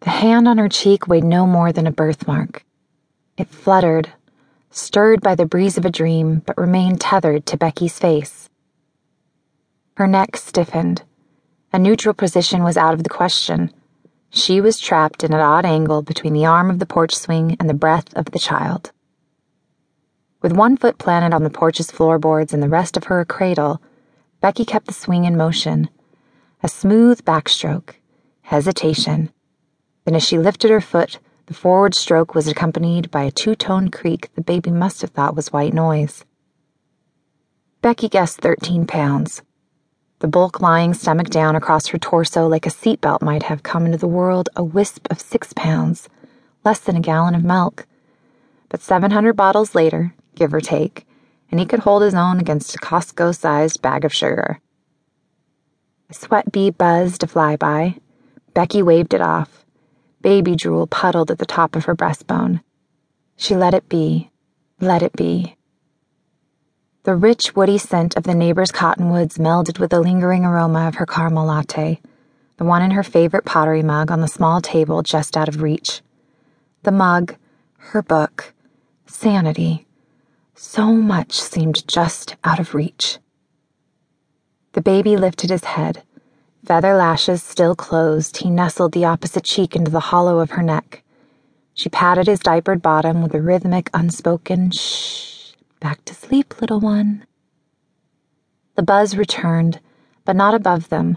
The hand on her cheek weighed no more than a birthmark. It fluttered, stirred by the breeze of a dream, but remained tethered to Becky's face. Her neck stiffened. A neutral position was out of the question. She was trapped in an odd angle between the arm of the porch swing and the breath of the child. With one foot planted on the porch's floorboards and the rest of her a cradle, Becky kept the swing in motion. A smooth backstroke, hesitation. Then, as she lifted her foot, the forward stroke was accompanied by a two toned creak the baby must have thought was white noise. Becky guessed 13 pounds. The bulk lying stomach down across her torso like a seatbelt might have come into the world a wisp of six pounds, less than a gallon of milk. But 700 bottles later, give or take, and he could hold his own against a Costco sized bag of sugar. A sweat bee buzzed a flyby. Becky waved it off. Baby drool puddled at the top of her breastbone. She let it be, let it be. The rich, woody scent of the neighbor's cottonwoods melded with the lingering aroma of her caramel latte, the one in her favorite pottery mug on the small table just out of reach. The mug, her book, sanity. So much seemed just out of reach. The baby lifted his head. Feather lashes still closed, he nestled the opposite cheek into the hollow of her neck. She patted his diapered bottom with a rhythmic, unspoken shh. Back to sleep, little one. The buzz returned, but not above them.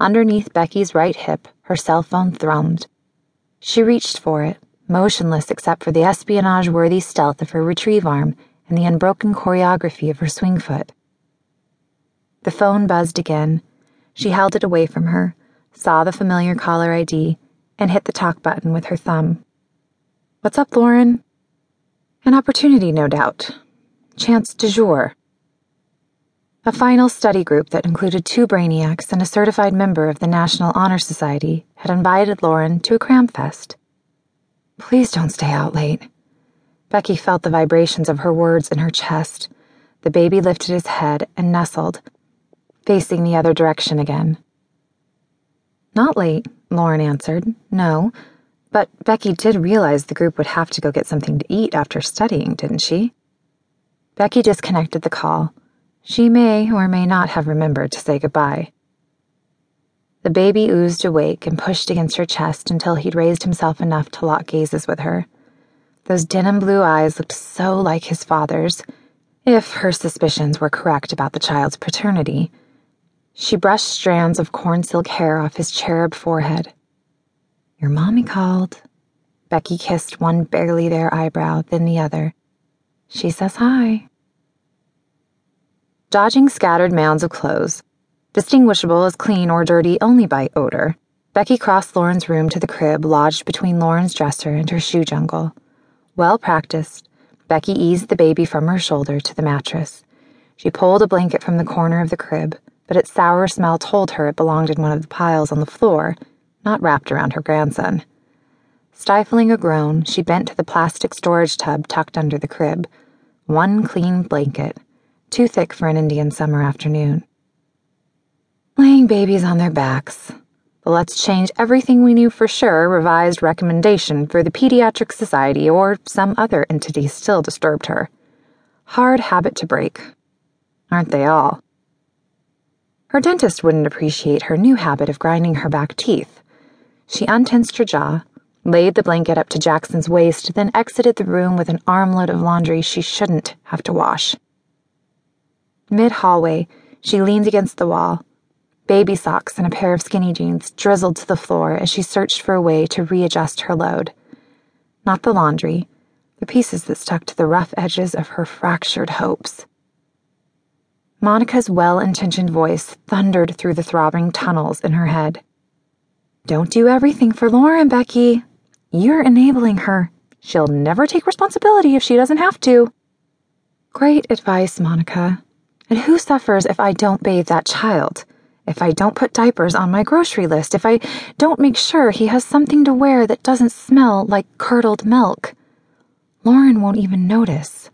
Underneath Becky's right hip, her cell phone thrummed. She reached for it, motionless except for the espionage worthy stealth of her retrieve arm and the unbroken choreography of her swing foot. The phone buzzed again. She held it away from her, saw the familiar caller ID, and hit the talk button with her thumb. What's up, Lauren? An opportunity, no doubt. Chance du jour. A final study group that included two brainiacs and a certified member of the National Honor Society had invited Lauren to a cram fest. Please don't stay out late. Becky felt the vibrations of her words in her chest. The baby lifted his head and nestled, facing the other direction again. Not late, Lauren answered. No. But Becky did realize the group would have to go get something to eat after studying, didn't she? Becky disconnected the call. She may or may not have remembered to say goodbye. The baby oozed awake and pushed against her chest until he'd raised himself enough to lock gazes with her. Those denim blue eyes looked so like his father's, if her suspicions were correct about the child's paternity. She brushed strands of corn silk hair off his cherub forehead. Your mommy called. Becky kissed one barely there eyebrow, then the other. She says hi. Dodging scattered mounds of clothes, distinguishable as clean or dirty only by odor, Becky crossed Lauren's room to the crib lodged between Lauren's dresser and her shoe jungle. Well practiced, Becky eased the baby from her shoulder to the mattress. She pulled a blanket from the corner of the crib, but its sour smell told her it belonged in one of the piles on the floor, not wrapped around her grandson. Stifling a groan, she bent to the plastic storage tub tucked under the crib. One clean blanket, too thick for an Indian summer afternoon laying babies on their backs. Let's Change Everything We Knew for Sure revised recommendation for the Pediatric Society or some other entity still disturbed her. Hard habit to break. Aren't they all? Her dentist wouldn't appreciate her new habit of grinding her back teeth. She untensed her jaw, laid the blanket up to Jackson's waist, then exited the room with an armload of laundry she shouldn't have to wash. Mid hallway, she leaned against the wall Baby socks and a pair of skinny jeans drizzled to the floor as she searched for a way to readjust her load. Not the laundry, the pieces that stuck to the rough edges of her fractured hopes. Monica's well intentioned voice thundered through the throbbing tunnels in her head. Don't do everything for Lauren, Becky. You're enabling her. She'll never take responsibility if she doesn't have to. Great advice, Monica. And who suffers if I don't bathe that child? if I don't put diapers on my grocery list, if I don't make sure he has something to wear that doesn't smell like curdled milk. Lauren won't even notice.